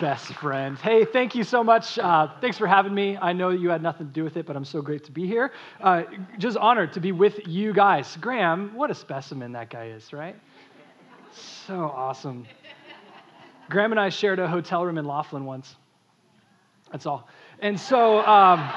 best friend. Hey, thank you so much. Uh, thanks for having me. I know you had nothing to do with it, but I'm so great to be here. Uh, just honored to be with you guys. Graham, what a specimen that guy is, right? So awesome. Graham and I shared a hotel room in Laughlin once. That's all. And so um,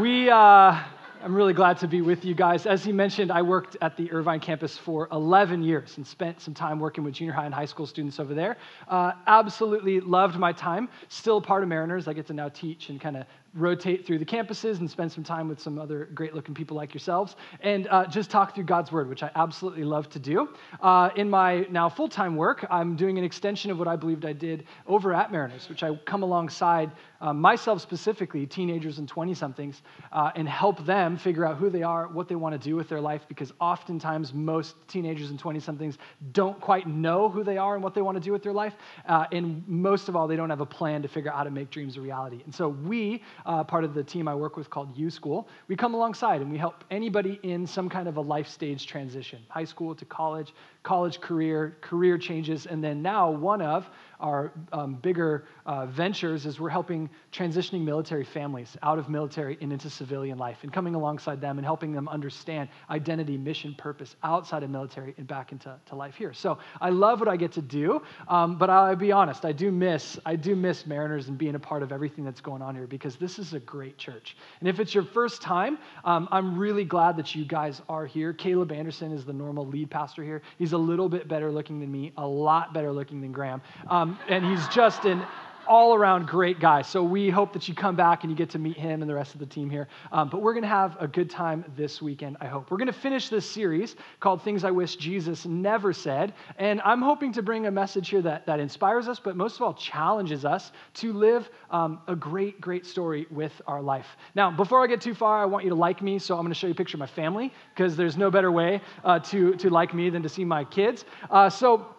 we. Uh, I'm really glad to be with you guys. As he mentioned, I worked at the Irvine campus for 11 years and spent some time working with junior high and high school students over there. Uh, absolutely loved my time. Still part of Mariners. I get to now teach and kind of rotate through the campuses and spend some time with some other great looking people like yourselves and uh, just talk through God's Word, which I absolutely love to do. Uh, in my now full time work, I'm doing an extension of what I believed I did over at Mariners, which I come alongside um, myself specifically, teenagers and 20 somethings, uh, and help them figure out who they are, what they want to do with their life, because oftentimes most teenagers and 20 somethings don't quite know who they are and what they want to do with their life. Uh, and most of all, they don't have a plan to figure out how to make dreams a reality. And so we, uh, part of the team I work with called U School, we come alongside and we help anybody in some kind of a life stage transition, high school to college, college career, career changes, and then now one of our um, bigger uh, ventures is we're helping transitioning military families out of military and into civilian life and coming alongside them and helping them understand identity, mission, purpose outside of military and back into to life here. So I love what I get to do, um, but I'll be honest, I do miss I do miss Mariners and being a part of everything that's going on here because this is a great church. And if it's your first time, um, I'm really glad that you guys are here. Caleb Anderson is the normal lead pastor here. He's a little bit better looking than me, a lot better looking than Graham. Um, and he's just an all around great guy. So we hope that you come back and you get to meet him and the rest of the team here. Um, but we're going to have a good time this weekend, I hope. We're going to finish this series called Things I Wish Jesus Never Said. And I'm hoping to bring a message here that, that inspires us, but most of all challenges us to live um, a great, great story with our life. Now, before I get too far, I want you to like me. So I'm going to show you a picture of my family because there's no better way uh, to, to like me than to see my kids. Uh, so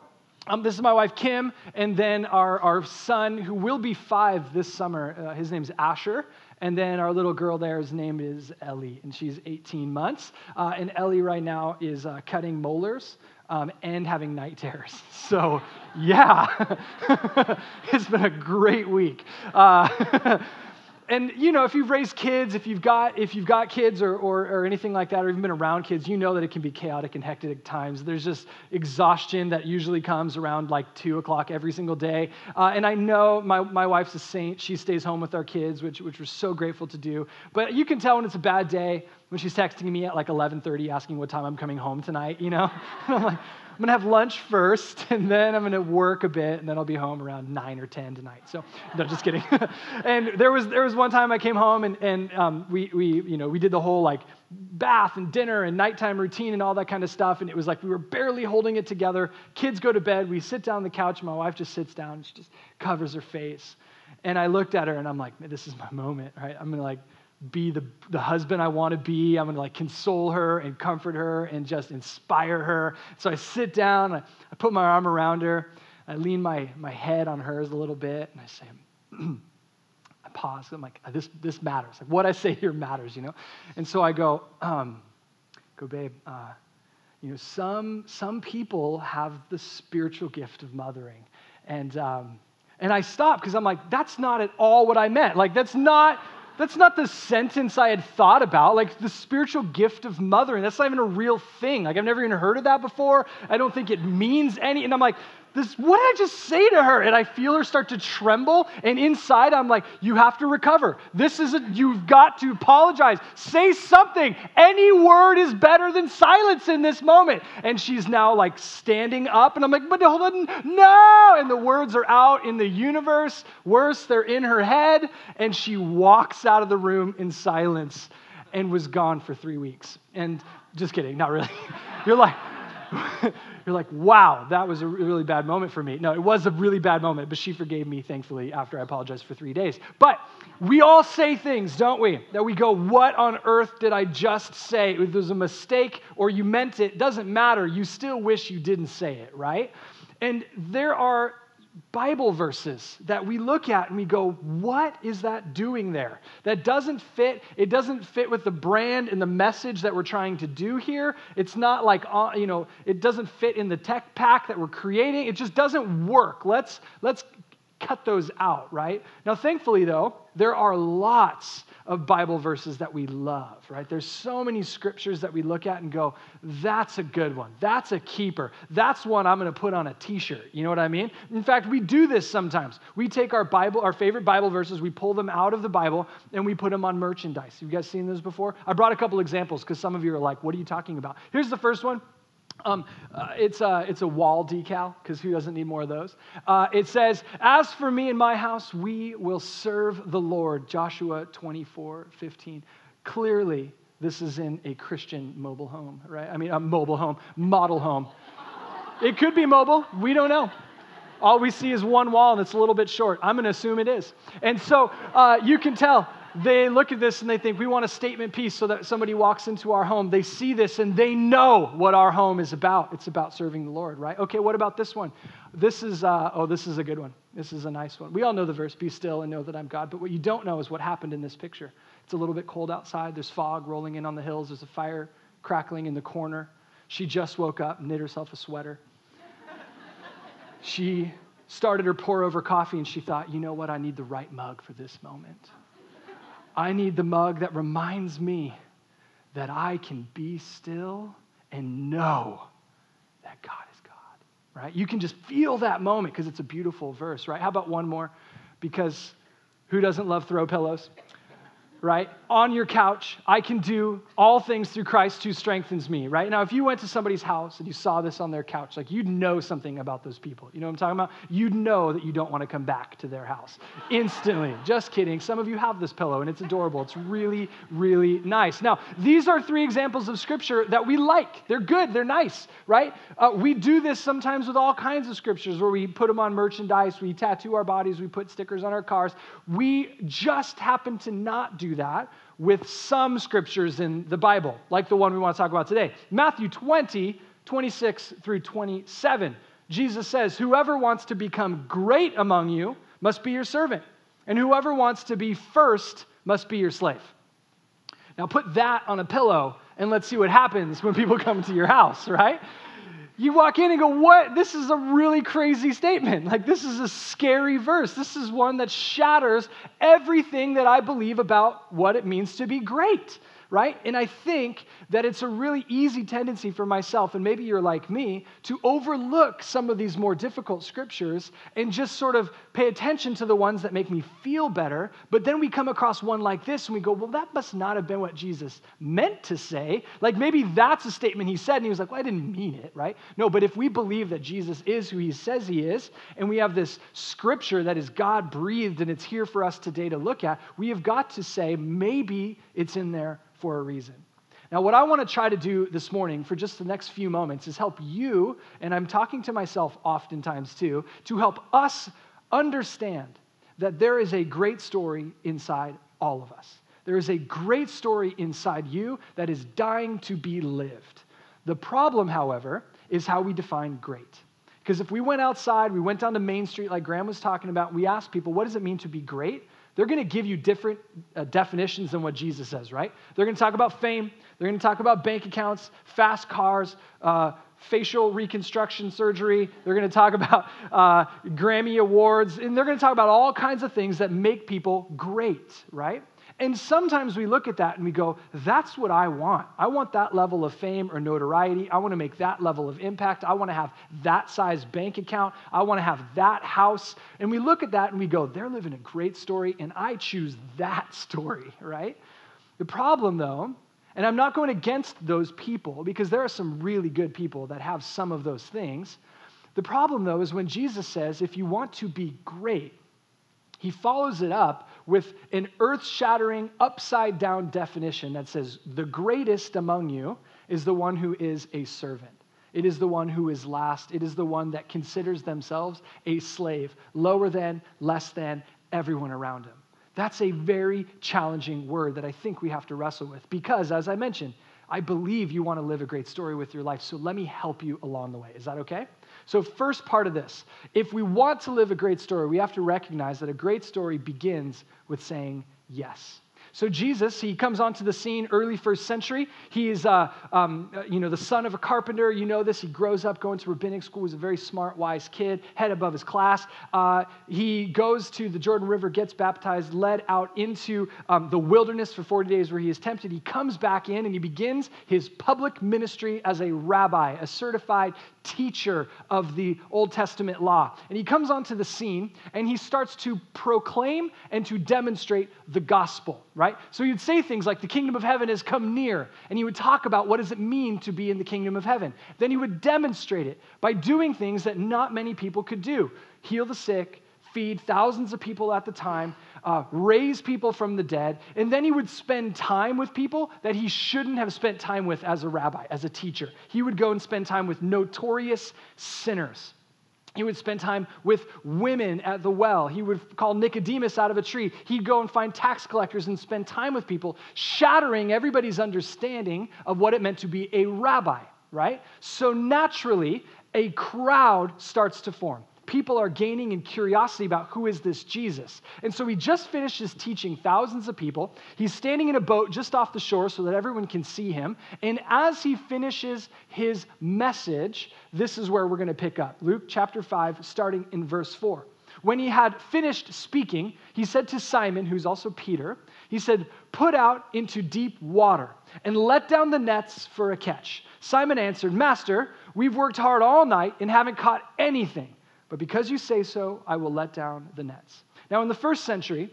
um, this is my wife, Kim, and then our, our son, who will be five this summer. Uh, his name's Asher. And then our little girl there's name is Ellie, and she's 18 months. Uh, and Ellie right now is uh, cutting molars um, and having night terrors. So, yeah, it's been a great week. And you know, if you've raised kids, if you've got if you've got kids or, or, or anything like that, or even been around kids, you know that it can be chaotic and hectic at times. There's just exhaustion that usually comes around like two o'clock every single day. Uh, and I know my, my wife's a saint; she stays home with our kids, which which we're so grateful to do. But you can tell when it's a bad day when she's texting me at like 11:30, asking what time I'm coming home tonight. You know, I'm like going to have lunch first, and then I'm going to work a bit, and then I'll be home around 9 or 10 tonight. So, no, just kidding. and there was, there was one time I came home, and, and um, we, we, you know, we did the whole like bath and dinner and nighttime routine and all that kind of stuff. And it was like we were barely holding it together. Kids go to bed. We sit down on the couch. My wife just sits down. She just covers her face. And I looked at her, and I'm like, this is my moment, right? I'm going to like, be the, the husband I want to be. I'm going to like console her and comfort her and just inspire her. So I sit down, I, I put my arm around her, I lean my, my head on hers a little bit, and I say, I pause. I'm like, this, this matters. Like what I say here matters, you know? And so I go, um, go, babe, uh, you know, some, some people have the spiritual gift of mothering. And, um, and I stop because I'm like, that's not at all what I meant. Like, that's not that's not the sentence I had thought about. Like the spiritual gift of mothering, that's not even a real thing. Like I've never even heard of that before. I don't think it means any. And I'm like, this, what did I just say to her? And I feel her start to tremble. And inside, I'm like, you have to recover. This is a, you've got to apologize. Say something. Any word is better than silence in this moment. And she's now like standing up. And I'm like, but hold on, no. And the words are out in the universe. Worse, they're in her head. And she walks out of the room in silence and was gone for three weeks. And just kidding, not really. You're like, you're like, wow, that was a really bad moment for me. No, it was a really bad moment, but she forgave me, thankfully, after I apologized for three days. But we all say things, don't we? That we go, what on earth did I just say? If there's a mistake or you meant it, doesn't matter. You still wish you didn't say it, right? And there are Bible verses that we look at and we go, what is that doing there? That doesn't fit. It doesn't fit with the brand and the message that we're trying to do here. It's not like, uh, you know, it doesn't fit in the tech pack that we're creating. It just doesn't work. Let's, let's cut those out, right? Now, thankfully, though, there are lots of Bible verses that we love, right? There's so many scriptures that we look at and go, that's a good one. That's a keeper. That's one I'm going to put on a t shirt. You know what I mean? In fact, we do this sometimes. We take our Bible, our favorite Bible verses, we pull them out of the Bible, and we put them on merchandise. You guys seen those before? I brought a couple examples because some of you are like, what are you talking about? Here's the first one. Um, uh, it's, a, it's a wall decal, because who doesn't need more of those? Uh, it says, As for me and my house, we will serve the Lord. Joshua 24, 15. Clearly, this is in a Christian mobile home, right? I mean, a mobile home, model home. it could be mobile, we don't know. All we see is one wall and it's a little bit short. I'm going to assume it is. And so uh, you can tell they look at this and they think, we want a statement piece so that somebody walks into our home. They see this and they know what our home is about. It's about serving the Lord, right? Okay, what about this one? This is, uh, oh, this is a good one. This is a nice one. We all know the verse, be still and know that I'm God. But what you don't know is what happened in this picture. It's a little bit cold outside. There's fog rolling in on the hills. There's a fire crackling in the corner. She just woke up, knit herself a sweater. she started her pour over coffee and she thought, you know what? I need the right mug for this moment. I need the mug that reminds me that I can be still and know that God is God, right? You can just feel that moment because it's a beautiful verse, right? How about one more? Because who doesn't love throw pillows? Right? On your couch, I can do all things through Christ who strengthens me, right? Now, if you went to somebody's house and you saw this on their couch, like you'd know something about those people. You know what I'm talking about? You'd know that you don't want to come back to their house instantly. Just kidding. Some of you have this pillow and it's adorable. It's really, really nice. Now, these are three examples of scripture that we like. They're good, they're nice, right? Uh, we do this sometimes with all kinds of scriptures where we put them on merchandise, we tattoo our bodies, we put stickers on our cars. We just happen to not do that with some scriptures in the Bible, like the one we want to talk about today. Matthew 20, 26 through 27. Jesus says, Whoever wants to become great among you must be your servant, and whoever wants to be first must be your slave. Now put that on a pillow and let's see what happens when people come to your house, right? You walk in and go, What? This is a really crazy statement. Like, this is a scary verse. This is one that shatters everything that I believe about what it means to be great right? And I think that it's a really easy tendency for myself, and maybe you're like me, to overlook some of these more difficult scriptures and just sort of pay attention to the ones that make me feel better. But then we come across one like this and we go, well, that must not have been what Jesus meant to say. Like maybe that's a statement he said, and he was like, well, I didn't mean it, right? No, but if we believe that Jesus is who he says he is, and we have this scripture that is God breathed and it's here for us today to look at, we have got to say, maybe it's in there for a reason. Now, what I want to try to do this morning for just the next few moments is help you, and I'm talking to myself oftentimes too, to help us understand that there is a great story inside all of us. There is a great story inside you that is dying to be lived. The problem, however, is how we define great. Because if we went outside, we went down to Main Street, like Graham was talking about, we asked people, what does it mean to be great? They're going to give you different uh, definitions than what Jesus says, right? They're going to talk about fame, they're going to talk about bank accounts, fast cars, uh, facial reconstruction surgery, they're going to talk about uh, Grammy Awards, and they're going to talk about all kinds of things that make people great, right? And sometimes we look at that and we go, that's what I want. I want that level of fame or notoriety. I want to make that level of impact. I want to have that size bank account. I want to have that house. And we look at that and we go, they're living a great story, and I choose that story, right? The problem, though, and I'm not going against those people because there are some really good people that have some of those things. The problem, though, is when Jesus says, if you want to be great, he follows it up with an earth shattering, upside down definition that says, The greatest among you is the one who is a servant. It is the one who is last. It is the one that considers themselves a slave, lower than, less than everyone around him. That's a very challenging word that I think we have to wrestle with because, as I mentioned, I believe you want to live a great story with your life. So let me help you along the way. Is that okay? So, first part of this if we want to live a great story, we have to recognize that a great story begins with saying yes. So Jesus, he comes onto the scene early first century. He's, uh, um, uh, you know, the son of a carpenter. You know this. He grows up going to rabbinic school. He's a very smart, wise kid, head above his class. Uh, he goes to the Jordan River, gets baptized, led out into um, the wilderness for 40 days where he is tempted. He comes back in and he begins his public ministry as a rabbi, a certified teacher of the Old Testament law. And he comes onto the scene and he starts to proclaim and to demonstrate the gospel, right? So he'd say things like, the kingdom of heaven has come near. And he would talk about what does it mean to be in the kingdom of heaven. Then he would demonstrate it by doing things that not many people could do heal the sick, feed thousands of people at the time, uh, raise people from the dead, and then he would spend time with people that he shouldn't have spent time with as a rabbi, as a teacher. He would go and spend time with notorious sinners. He would spend time with women at the well. He would call Nicodemus out of a tree. He'd go and find tax collectors and spend time with people, shattering everybody's understanding of what it meant to be a rabbi, right? So naturally, a crowd starts to form people are gaining in curiosity about who is this Jesus. And so he just finished his teaching thousands of people. He's standing in a boat just off the shore so that everyone can see him. And as he finishes his message, this is where we're going to pick up. Luke chapter 5, starting in verse 4. When he had finished speaking, he said to Simon, who's also Peter, he said, Put out into deep water and let down the nets for a catch. Simon answered, Master, we've worked hard all night and haven't caught anything. But because you say so, I will let down the nets. Now, in the first century,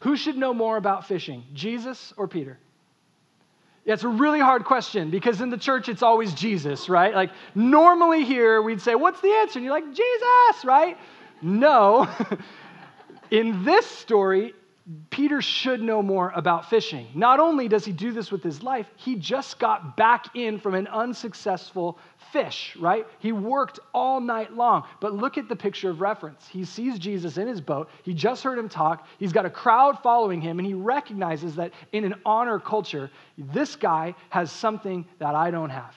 who should know more about fishing, Jesus or Peter? Yeah, it's a really hard question because in the church it's always Jesus, right? Like normally here we'd say, What's the answer? And you're like, Jesus, right? No. in this story, Peter should know more about fishing. Not only does he do this with his life, he just got back in from an unsuccessful fish, right? He worked all night long. But look at the picture of reference. He sees Jesus in his boat. He just heard him talk. He's got a crowd following him, and he recognizes that in an honor culture, this guy has something that I don't have.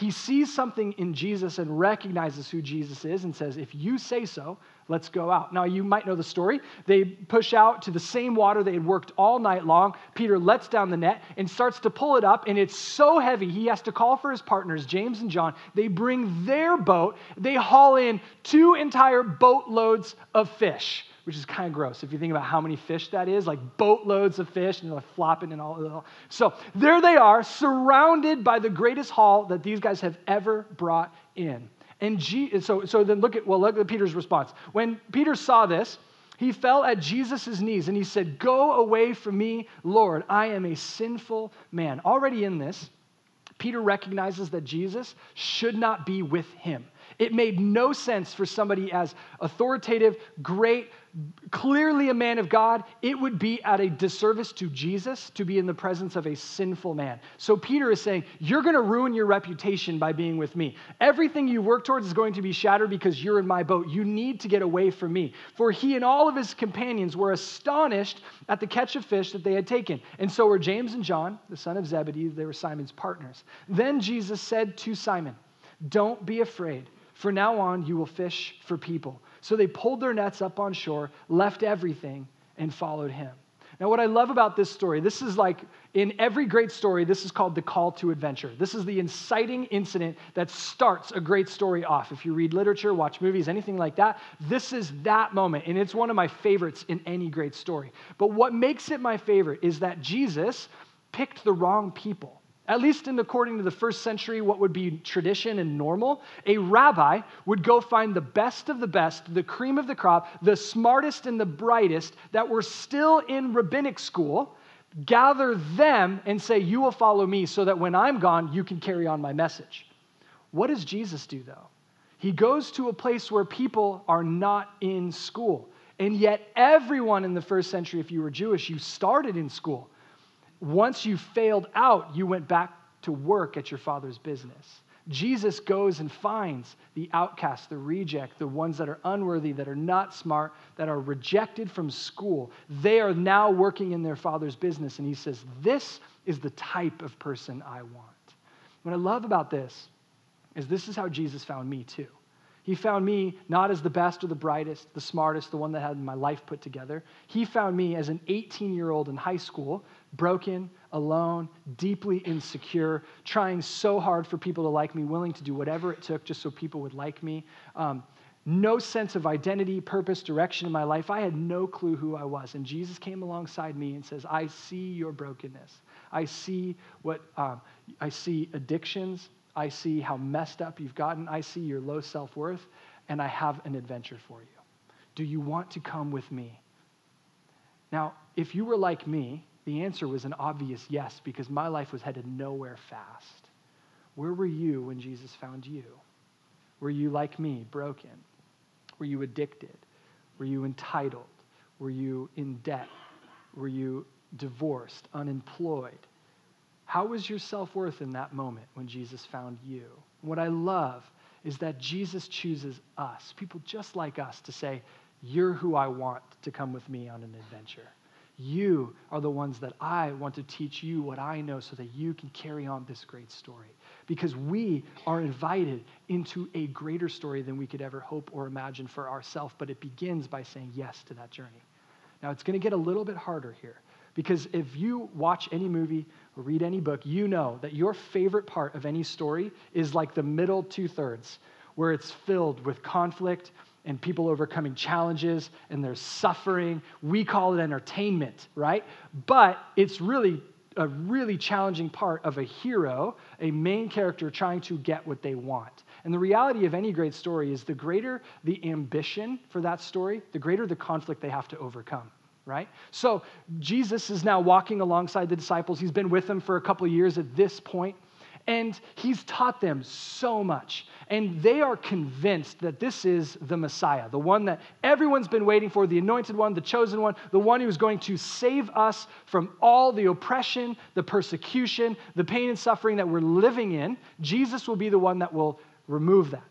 He sees something in Jesus and recognizes who Jesus is and says, If you say so, Let's go out. Now, you might know the story. They push out to the same water they had worked all night long. Peter lets down the net and starts to pull it up, and it's so heavy, he has to call for his partners, James and John. They bring their boat, they haul in two entire boatloads of fish which is kind of gross if you think about how many fish that is like boatloads of fish and they're like flopping and all so there they are surrounded by the greatest haul that these guys have ever brought in and so, so then look at, well, look at Peter's response. When Peter saw this, he fell at Jesus' knees and he said, Go away from me, Lord. I am a sinful man. Already in this, Peter recognizes that Jesus should not be with him. It made no sense for somebody as authoritative, great, clearly a man of God, it would be at a disservice to Jesus to be in the presence of a sinful man. So Peter is saying, You're going to ruin your reputation by being with me. Everything you work towards is going to be shattered because you're in my boat. You need to get away from me. For he and all of his companions were astonished at the catch of fish that they had taken. And so were James and John, the son of Zebedee. They were Simon's partners. Then Jesus said to Simon, Don't be afraid. For now on, you will fish for people. So they pulled their nets up on shore, left everything, and followed him. Now, what I love about this story, this is like in every great story, this is called the call to adventure. This is the inciting incident that starts a great story off. If you read literature, watch movies, anything like that, this is that moment. And it's one of my favorites in any great story. But what makes it my favorite is that Jesus picked the wrong people at least in according to the first century, what would be tradition and normal, a rabbi would go find the best of the best, the cream of the crop, the smartest and the brightest that were still in rabbinic school, gather them and say, You will follow me so that when I'm gone, you can carry on my message. What does Jesus do though? He goes to a place where people are not in school. And yet, everyone in the first century, if you were Jewish, you started in school once you failed out, you went back to work at your father's business. Jesus goes and finds the outcast, the reject, the ones that are unworthy, that are not smart, that are rejected from school. They are now working in their father's business. And he says, This is the type of person I want. What I love about this is this is how Jesus found me too. He found me not as the best or the brightest, the smartest, the one that had my life put together. He found me as an 18 year old in high school, broken, alone, deeply insecure, trying so hard for people to like me, willing to do whatever it took just so people would like me. Um, no sense of identity, purpose, direction in my life. I had no clue who I was. And Jesus came alongside me and says, I see your brokenness. I see what um, I see addictions. I see how messed up you've gotten. I see your low self worth, and I have an adventure for you. Do you want to come with me? Now, if you were like me, the answer was an obvious yes because my life was headed nowhere fast. Where were you when Jesus found you? Were you like me, broken? Were you addicted? Were you entitled? Were you in debt? Were you divorced, unemployed? How was your self worth in that moment when Jesus found you? What I love is that Jesus chooses us, people just like us, to say, You're who I want to come with me on an adventure. You are the ones that I want to teach you what I know so that you can carry on this great story. Because we are invited into a greater story than we could ever hope or imagine for ourselves, but it begins by saying yes to that journey. Now, it's going to get a little bit harder here because if you watch any movie or read any book, you know that your favorite part of any story is like the middle two thirds, where it's filled with conflict and people overcoming challenges and there's suffering. We call it entertainment, right? But it's really a really challenging part of a hero, a main character trying to get what they want. And the reality of any great story is the greater the ambition for that story, the greater the conflict they have to overcome right? So Jesus is now walking alongside the disciples. He's been with them for a couple years at this point, and he's taught them so much. And they are convinced that this is the Messiah, the one that everyone's been waiting for, the anointed one, the chosen one, the one who's going to save us from all the oppression, the persecution, the pain and suffering that we're living in. Jesus will be the one that will remove that.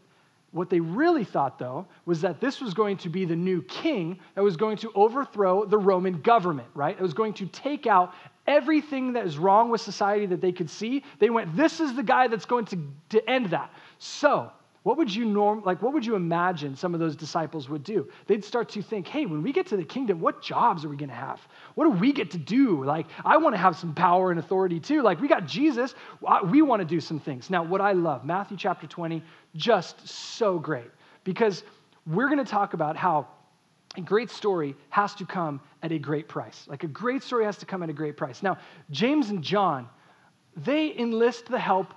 What they really thought, though, was that this was going to be the new king that was going to overthrow the Roman government, right? It was going to take out everything that is wrong with society that they could see. They went, this is the guy that's going to, to end that. So, what would you norm like what would you imagine some of those disciples would do? They'd start to think, "Hey, when we get to the kingdom, what jobs are we going to have? What do we get to do? Like I want to have some power and authority too. Like we got Jesus, uh, we want to do some things." Now, what I love, Matthew chapter 20, just so great because we're going to talk about how a great story has to come at a great price. Like a great story has to come at a great price. Now, James and John, they enlist the help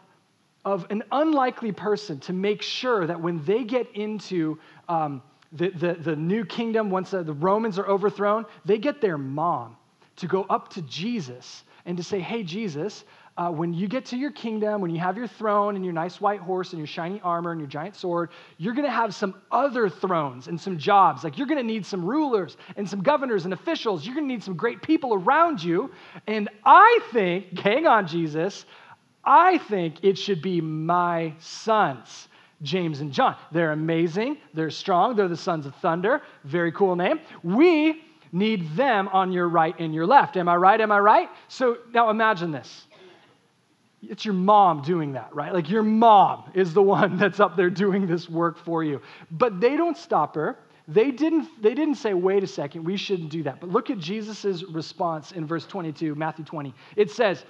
of an unlikely person to make sure that when they get into um, the, the, the, new kingdom, once the, the Romans are overthrown, they get their mom to go up to Jesus and to say, Hey, Jesus, uh, when you get to your kingdom, when you have your throne and your nice white horse and your shiny armor and your giant sword, you're going to have some other thrones and some jobs. Like you're going to need some rulers and some governors and officials. You're going to need some great people around you. And I think, hang on, Jesus, I think it should be my sons. James and John. They're amazing. They're strong. They're the sons of thunder. Very cool name. We need them on your right and your left. Am I right? Am I right? So now imagine this. It's your mom doing that, right? Like your mom is the one that's up there doing this work for you. But they don't stop her. They didn't, they didn't say, wait a second, we shouldn't do that. But look at Jesus' response in verse 22, Matthew 20. It says,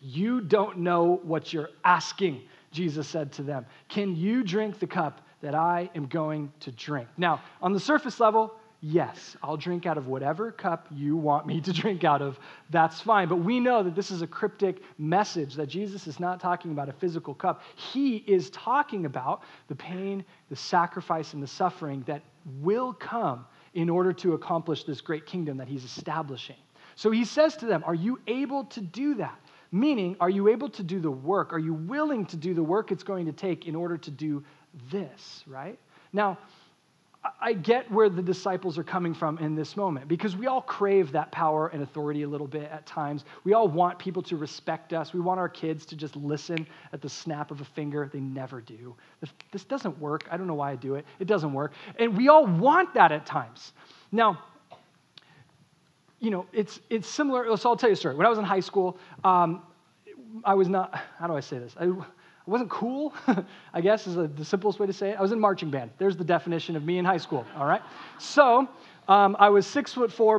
you don't know what you're asking, Jesus said to them. Can you drink the cup that I am going to drink? Now, on the surface level, yes, I'll drink out of whatever cup you want me to drink out of. That's fine. But we know that this is a cryptic message that Jesus is not talking about a physical cup. He is talking about the pain, the sacrifice, and the suffering that will come in order to accomplish this great kingdom that he's establishing. So he says to them, Are you able to do that? Meaning, are you able to do the work? Are you willing to do the work it's going to take in order to do this, right? Now, I get where the disciples are coming from in this moment because we all crave that power and authority a little bit at times. We all want people to respect us. We want our kids to just listen at the snap of a finger. They never do. This doesn't work. I don't know why I do it. It doesn't work. And we all want that at times. Now, you know, it's, it's similar. So I'll tell you a story. When I was in high school, um, I was not, how do I say this? I, I wasn't cool, I guess is the simplest way to say it. I was in marching band. There's the definition of me in high school, all right? So um, I was six foot four,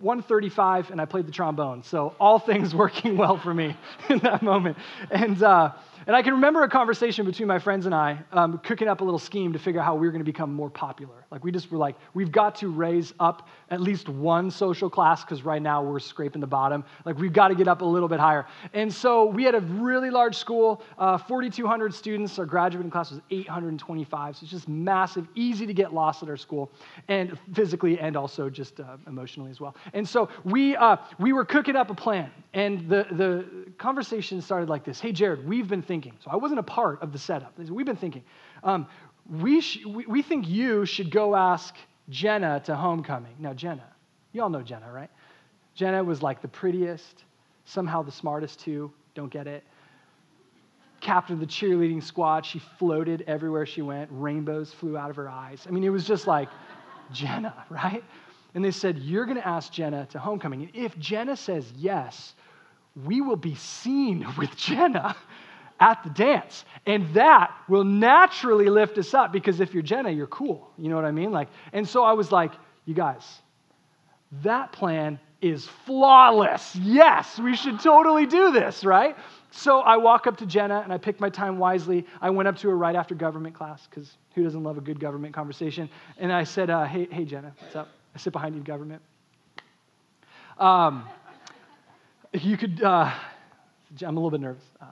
135, and I played the trombone. So all things working well for me in that moment. And, uh, and I can remember a conversation between my friends and I, um, cooking up a little scheme to figure out how we were going to become more popular. Like, we just were like, we've got to raise up at least one social class because right now we're scraping the bottom. Like, we've got to get up a little bit higher. And so we had a really large school, uh, 4,200 students. Our graduating class was 825. So it's just massive, easy to get lost at our school, and physically and also just uh, emotionally as well. And so we, uh, we were cooking up a plan. And the, the conversation started like this Hey, Jared, we've been thinking. So I wasn't a part of the setup. We've been thinking. Um, we, sh- we, we think you should go ask Jenna to homecoming. Now, Jenna, you all know Jenna, right? Jenna was like the prettiest, somehow the smartest too. Don't get it. Captain of the cheerleading squad. She floated everywhere she went. Rainbows flew out of her eyes. I mean, it was just like Jenna, right? And they said, You're going to ask Jenna to homecoming. And if Jenna says yes, we will be seen with Jenna at the dance. And that will naturally lift us up because if you're Jenna, you're cool. You know what I mean? Like, and so I was like, you guys, that plan is flawless. Yes, we should totally do this, right? So I walk up to Jenna and I pick my time wisely. I went up to her right after government class because who doesn't love a good government conversation? And I said, uh, hey, hey, Jenna, what's up? I sit behind you, in government. Um, you could, uh, I'm a little bit nervous. Uh,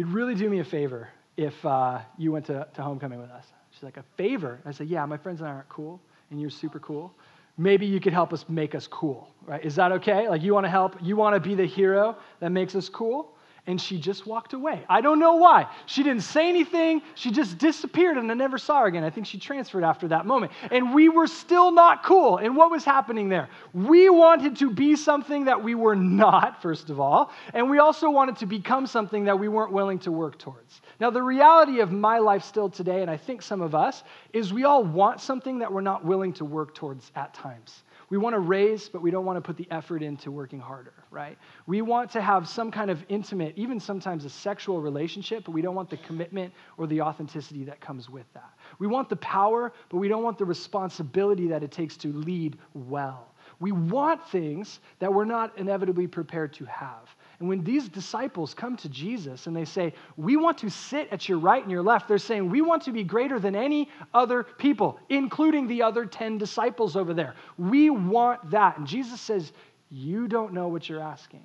you'd really do me a favor if uh, you went to, to homecoming with us. She's like, a favor? I said, yeah, my friends and I aren't cool, and you're super cool. Maybe you could help us make us cool, right? Is that okay? Like, you want to help? You want to be the hero that makes us cool? And she just walked away. I don't know why. She didn't say anything. She just disappeared and I never saw her again. I think she transferred after that moment. And we were still not cool. And what was happening there? We wanted to be something that we were not, first of all. And we also wanted to become something that we weren't willing to work towards. Now, the reality of my life still today, and I think some of us, is we all want something that we're not willing to work towards at times. We want to raise, but we don't want to put the effort into working harder, right? We want to have some kind of intimate, even sometimes a sexual relationship, but we don't want the commitment or the authenticity that comes with that. We want the power, but we don't want the responsibility that it takes to lead well. We want things that we're not inevitably prepared to have. And when these disciples come to Jesus and they say, We want to sit at your right and your left, they're saying, We want to be greater than any other people, including the other 10 disciples over there. We want that. And Jesus says, You don't know what you're asking.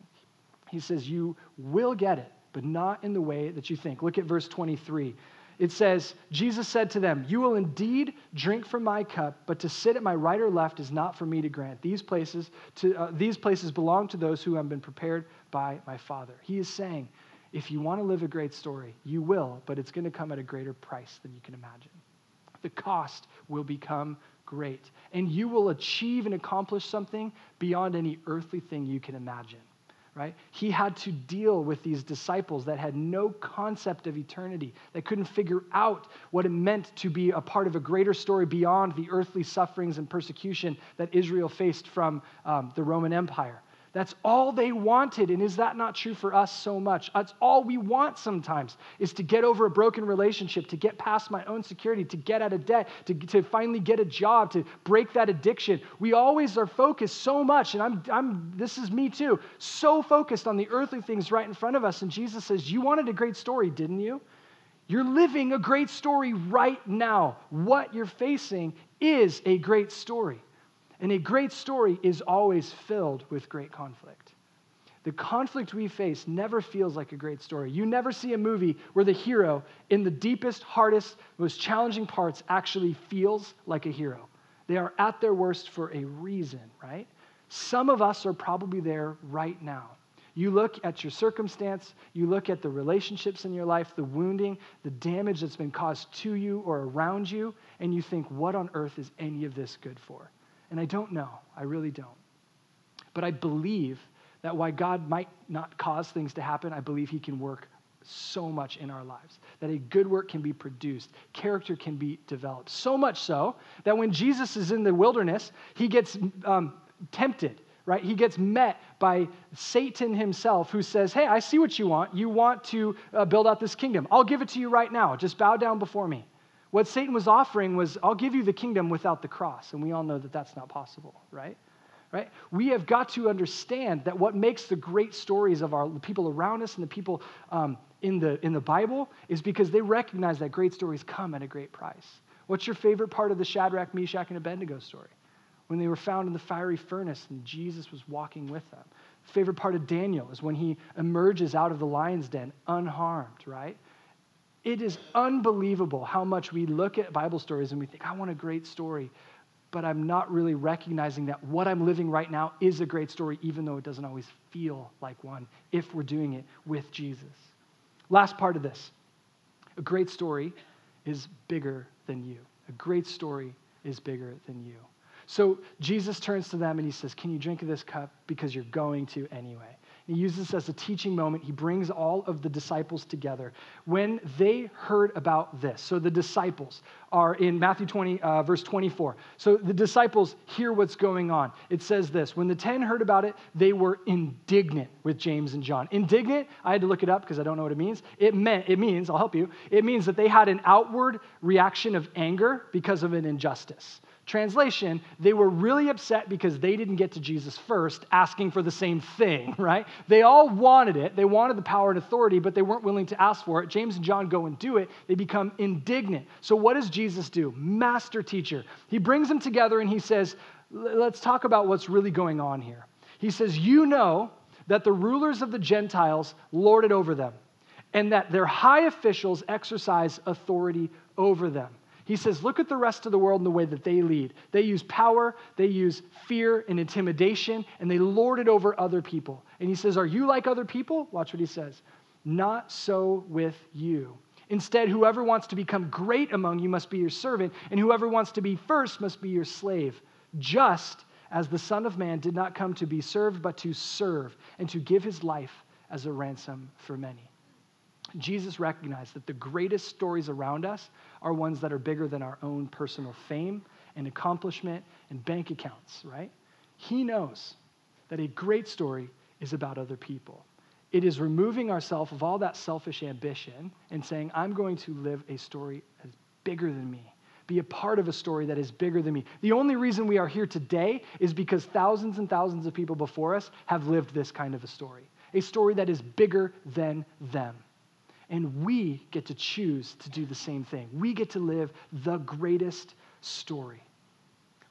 He says, You will get it, but not in the way that you think. Look at verse 23 it says, Jesus said to them, You will indeed drink from my cup, but to sit at my right or left is not for me to grant. These places, to, uh, these places belong to those who have been prepared by my Father. He is saying, if you want to live a great story, you will, but it's going to come at a greater price than you can imagine. The cost will become great, and you will achieve and accomplish something beyond any earthly thing you can imagine right? He had to deal with these disciples that had no concept of eternity, that couldn't figure out what it meant to be a part of a greater story beyond the earthly sufferings and persecution that Israel faced from um, the Roman Empire. That's all they wanted. And is that not true for us so much? That's all we want sometimes is to get over a broken relationship, to get past my own security, to get out of debt, to, to finally get a job, to break that addiction. We always are focused so much, and I'm, I'm, this is me too, so focused on the earthly things right in front of us. And Jesus says, You wanted a great story, didn't you? You're living a great story right now. What you're facing is a great story. And a great story is always filled with great conflict. The conflict we face never feels like a great story. You never see a movie where the hero, in the deepest, hardest, most challenging parts, actually feels like a hero. They are at their worst for a reason, right? Some of us are probably there right now. You look at your circumstance, you look at the relationships in your life, the wounding, the damage that's been caused to you or around you, and you think, what on earth is any of this good for? And I don't know. I really don't. But I believe that why God might not cause things to happen, I believe He can work so much in our lives. That a good work can be produced, character can be developed. So much so that when Jesus is in the wilderness, He gets um, tempted right? He gets met by Satan himself, who says, Hey, I see what you want. You want to uh, build out this kingdom. I'll give it to you right now. Just bow down before me. What Satan was offering was, I'll give you the kingdom without the cross. And we all know that that's not possible, right? Right? We have got to understand that what makes the great stories of our the people around us and the people um, in, the, in the Bible is because they recognize that great stories come at a great price. What's your favorite part of the Shadrach, Meshach, and Abednego story? When they were found in the fiery furnace and Jesus was walking with them. Favorite part of Daniel is when he emerges out of the lion's den unharmed, right? It is unbelievable how much we look at Bible stories and we think, I want a great story, but I'm not really recognizing that what I'm living right now is a great story, even though it doesn't always feel like one if we're doing it with Jesus. Last part of this a great story is bigger than you. A great story is bigger than you. So Jesus turns to them and he says, Can you drink of this cup? Because you're going to anyway. He uses this as a teaching moment. He brings all of the disciples together. When they heard about this, so the disciples are in Matthew 20, uh, verse 24. So the disciples hear what's going on. It says this When the 10 heard about it, they were indignant with James and John. Indignant, I had to look it up because I don't know what it means. It meant, it means, I'll help you, it means that they had an outward reaction of anger because of an injustice. Translation, they were really upset because they didn't get to Jesus first, asking for the same thing, right? They all wanted it. They wanted the power and authority, but they weren't willing to ask for it. James and John go and do it. They become indignant. So, what does Jesus do? Master teacher. He brings them together and he says, Let's talk about what's really going on here. He says, You know that the rulers of the Gentiles lord it over them, and that their high officials exercise authority over them. He says, Look at the rest of the world and the way that they lead. They use power, they use fear and intimidation, and they lord it over other people. And he says, Are you like other people? Watch what he says. Not so with you. Instead, whoever wants to become great among you must be your servant, and whoever wants to be first must be your slave. Just as the Son of Man did not come to be served, but to serve, and to give his life as a ransom for many. Jesus recognized that the greatest stories around us are ones that are bigger than our own personal fame and accomplishment and bank accounts, right? He knows that a great story is about other people. It is removing ourselves of all that selfish ambition and saying, I'm going to live a story as bigger than me, be a part of a story that is bigger than me. The only reason we are here today is because thousands and thousands of people before us have lived this kind of a story, a story that is bigger than them. And we get to choose to do the same thing. We get to live the greatest story,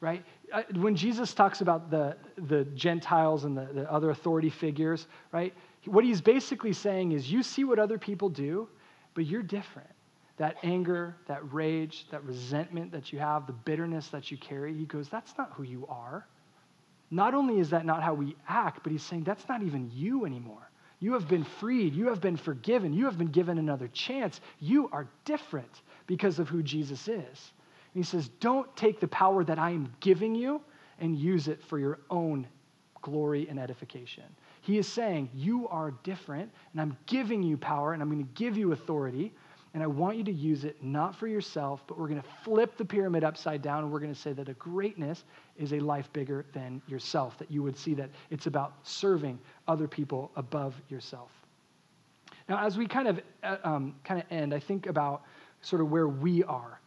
right? Uh, when Jesus talks about the, the Gentiles and the, the other authority figures, right, what he's basically saying is you see what other people do, but you're different. That anger, that rage, that resentment that you have, the bitterness that you carry, he goes, that's not who you are. Not only is that not how we act, but he's saying that's not even you anymore. You have been freed. You have been forgiven. You have been given another chance. You are different because of who Jesus is. And he says, Don't take the power that I am giving you and use it for your own glory and edification. He is saying, You are different, and I'm giving you power, and I'm going to give you authority and I want you to use it not for yourself, but we're going to flip the pyramid upside down and we're going to say that a greatness is a life bigger than yourself, that you would see that it's about serving other people above yourself. Now, as we kind of, uh, um, kind of end, I think about sort of where we are.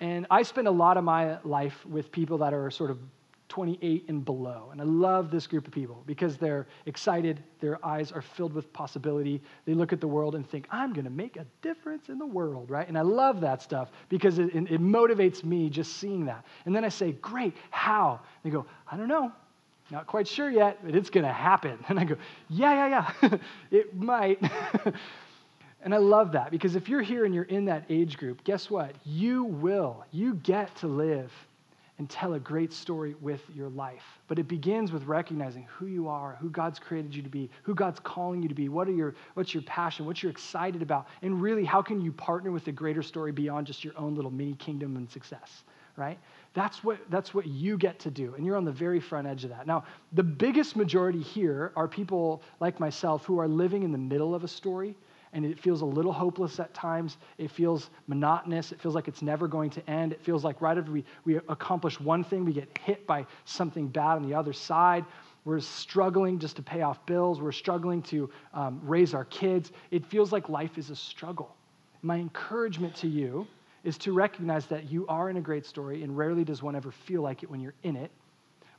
And I spend a lot of my life with people that are sort of 28 and below. And I love this group of people because they're excited, their eyes are filled with possibility. They look at the world and think, I'm going to make a difference in the world, right? And I love that stuff because it, it, motivates me just seeing that. And then I say, Great, how? They go, I don't know. Not quite sure yet, but it's going to happen. And I go, Yeah, yeah, yeah, it might. And I love that because if you're here and you're in that age group, guess what? You will. You get to live and tell a great story with your life. But it begins with recognizing who you are, who God's created you to be, who God's calling you to be, what are your, what's your passion, what you're excited about, and really how can you partner with a greater story beyond just your own little mini kingdom and success, right? That's what, that's what you get to do, and you're on the very front edge of that. Now, the biggest majority here are people like myself who are living in the middle of a story and it feels a little hopeless at times. It feels monotonous. It feels like it's never going to end. It feels like right after we, we accomplish one thing, we get hit by something bad on the other side. we're struggling just to pay off bills, we're struggling to um, raise our kids. It feels like life is a struggle. My encouragement to you is to recognize that you are in a great story, and rarely does one ever feel like it when you're in it.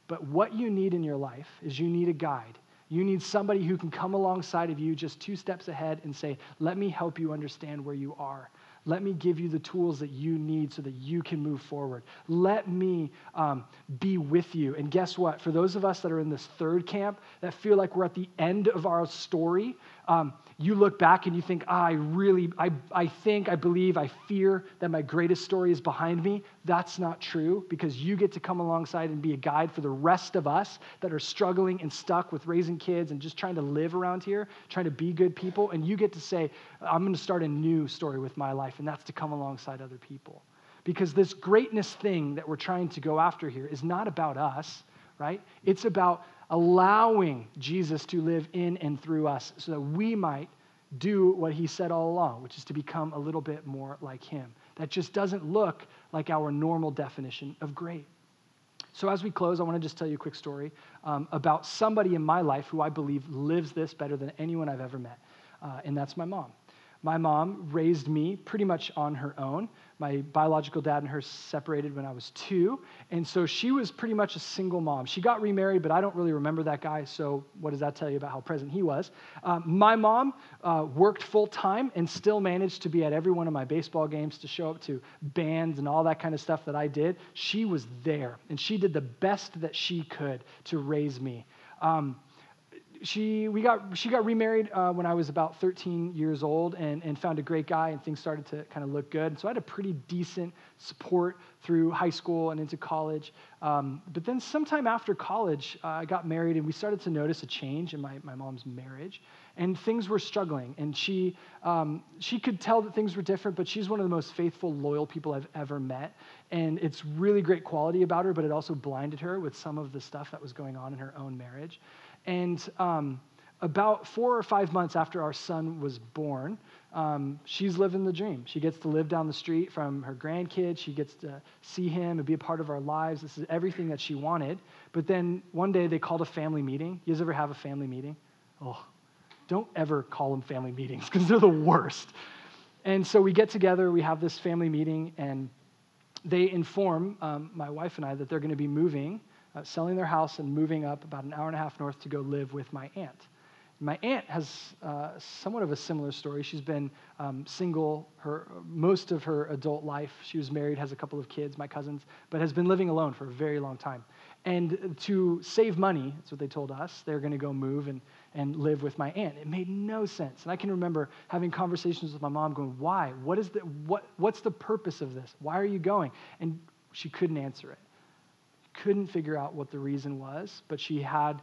But what you need in your life is you need a guide. You need somebody who can come alongside of you just two steps ahead and say, Let me help you understand where you are. Let me give you the tools that you need so that you can move forward. Let me um, be with you. And guess what? For those of us that are in this third camp that feel like we're at the end of our story, um, you look back and you think, ah, I really, I, I think, I believe, I fear that my greatest story is behind me. That's not true because you get to come alongside and be a guide for the rest of us that are struggling and stuck with raising kids and just trying to live around here, trying to be good people. And you get to say, I'm going to start a new story with my life, and that's to come alongside other people. Because this greatness thing that we're trying to go after here is not about us, right? It's about allowing Jesus to live in and through us so that we might do what he said all along, which is to become a little bit more like him. That just doesn't look like our normal definition of great. So, as we close, I want to just tell you a quick story um, about somebody in my life who I believe lives this better than anyone I've ever met, uh, and that's my mom. My mom raised me pretty much on her own. My biological dad and her separated when I was two, and so she was pretty much a single mom. She got remarried, but I don't really remember that guy, so what does that tell you about how present he was? Um, my mom uh, worked full time and still managed to be at every one of my baseball games, to show up to bands and all that kind of stuff that I did. She was there, and she did the best that she could to raise me. Um, she, we got, she got remarried uh, when I was about 13 years old and, and found a great guy, and things started to kind of look good. so I had a pretty decent support through high school and into college. Um, but then, sometime after college, uh, I got married, and we started to notice a change in my, my mom's marriage. And things were struggling. And she, um, she could tell that things were different, but she's one of the most faithful, loyal people I've ever met. And it's really great quality about her, but it also blinded her with some of the stuff that was going on in her own marriage. And um, about four or five months after our son was born, um, she's living the dream. She gets to live down the street from her grandkids. She gets to see him and be a part of our lives. This is everything that she wanted. But then one day they called a family meeting. You guys ever have a family meeting? Oh, don't ever call them family meetings because they're the worst. And so we get together, we have this family meeting, and they inform um, my wife and I that they're going to be moving uh, selling their house and moving up about an hour and a half north to go live with my aunt. My aunt has uh, somewhat of a similar story. She's been um, single her most of her adult life. She was married, has a couple of kids, my cousins, but has been living alone for a very long time. And to save money, that's what they told us, they're going to go move and, and live with my aunt. It made no sense. And I can remember having conversations with my mom going, why? What is the, what, what's the purpose of this? Why are you going? And she couldn't answer it couldn't figure out what the reason was, but she had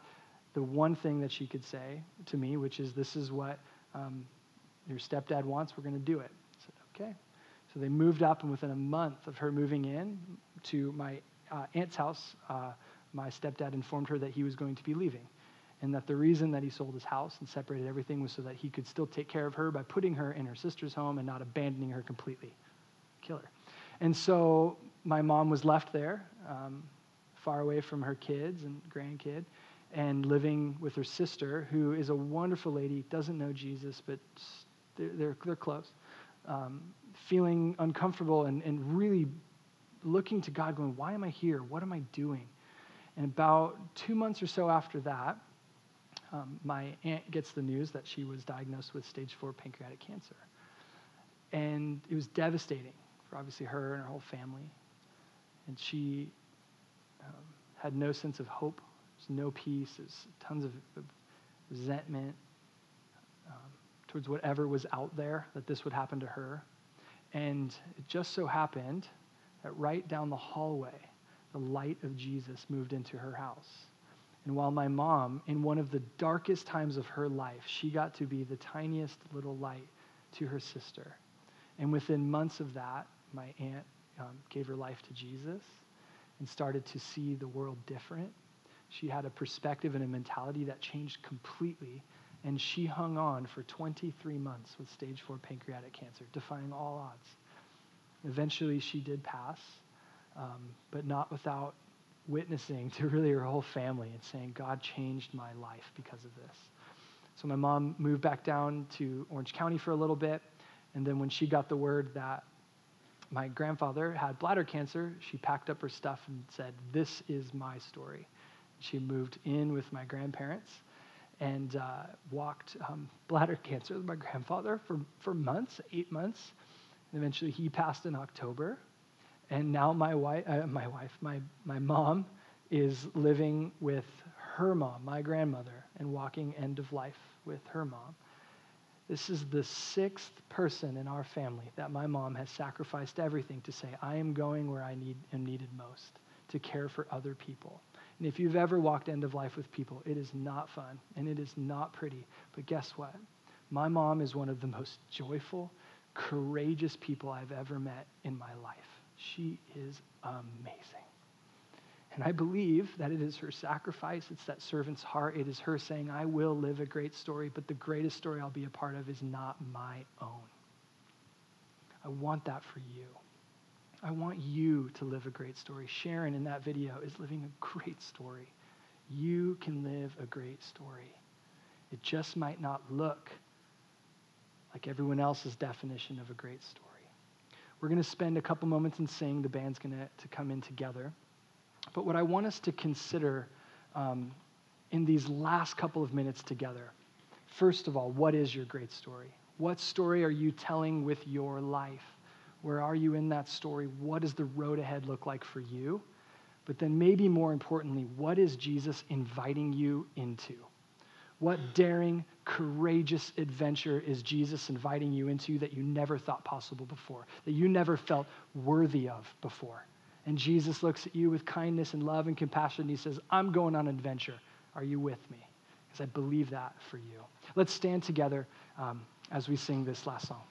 the one thing that she could say to me, which is, This is what um, your stepdad wants. We're going to do it. I said, Okay. So they moved up, and within a month of her moving in to my uh, aunt's house, uh, my stepdad informed her that he was going to be leaving. And that the reason that he sold his house and separated everything was so that he could still take care of her by putting her in her sister's home and not abandoning her completely. Kill her. And so my mom was left there. Um, far away from her kids and grandkid and living with her sister, who is a wonderful lady, doesn't know Jesus, but they're, they're, they're close, um, feeling uncomfortable and, and really looking to God, going, Why am I here? What am I doing? And about two months or so after that, um, my aunt gets the news that she was diagnosed with stage four pancreatic cancer. And it was devastating for obviously her and her whole family. And she um, had no sense of hope. There's no peace. There's tons of, resentment um, towards whatever was out there that this would happen to her. And it just so happened that right down the hallway, the light of Jesus moved into her house. And while my mom, in one of the darkest times of her life, she got to be the tiniest little light to her sister. And within months of that, my aunt um, gave her life to Jesus and started to see the world different. She had a perspective and a mentality that changed completely. And she hung on for 23 months with stage four pancreatic cancer, defying all odds. Eventually, she did pass, um, but not without witnessing to really her whole family and saying, God changed my life because of this. So my mom moved back down to Orange County for a little bit. And then when she got the word that my grandfather had bladder cancer, she packed up her stuff and said, This is my story. She moved in with my grandparents and uh, walked um, bladder cancer with my grandfather for, for months, eight months. And eventually he passed in October. And now my wife, uh, my wife, my, my mom is living with her mom, my grandmother, and walking end of life with her mom. This is the sixth person in our family that my mom has sacrificed everything to say, I am going where I need, am needed most, to care for other people. And if you've ever walked end of life with people, it is not fun and it is not pretty. But guess what? My mom is one of the most joyful, courageous people I've ever met in my life. She is amazing. And I believe that it is her sacrifice, it's that servant's heart. It is her saying, I will live a great story, but the greatest story I'll be a part of is not my own. I want that for you. I want you to live a great story. Sharon in that video is living a great story. You can live a great story. It just might not look like everyone else's definition of a great story. We're going to spend a couple moments and sing. The band's going to come in together. But what I want us to consider um, in these last couple of minutes together, first of all, what is your great story? What story are you telling with your life? Where are you in that story? What does the road ahead look like for you? But then, maybe more importantly, what is Jesus inviting you into? What daring, courageous adventure is Jesus inviting you into that you never thought possible before, that you never felt worthy of before? And Jesus looks at you with kindness and love and compassion. And he says, I'm going on an adventure. Are you with me? Because I believe that for you. Let's stand together um, as we sing this last song.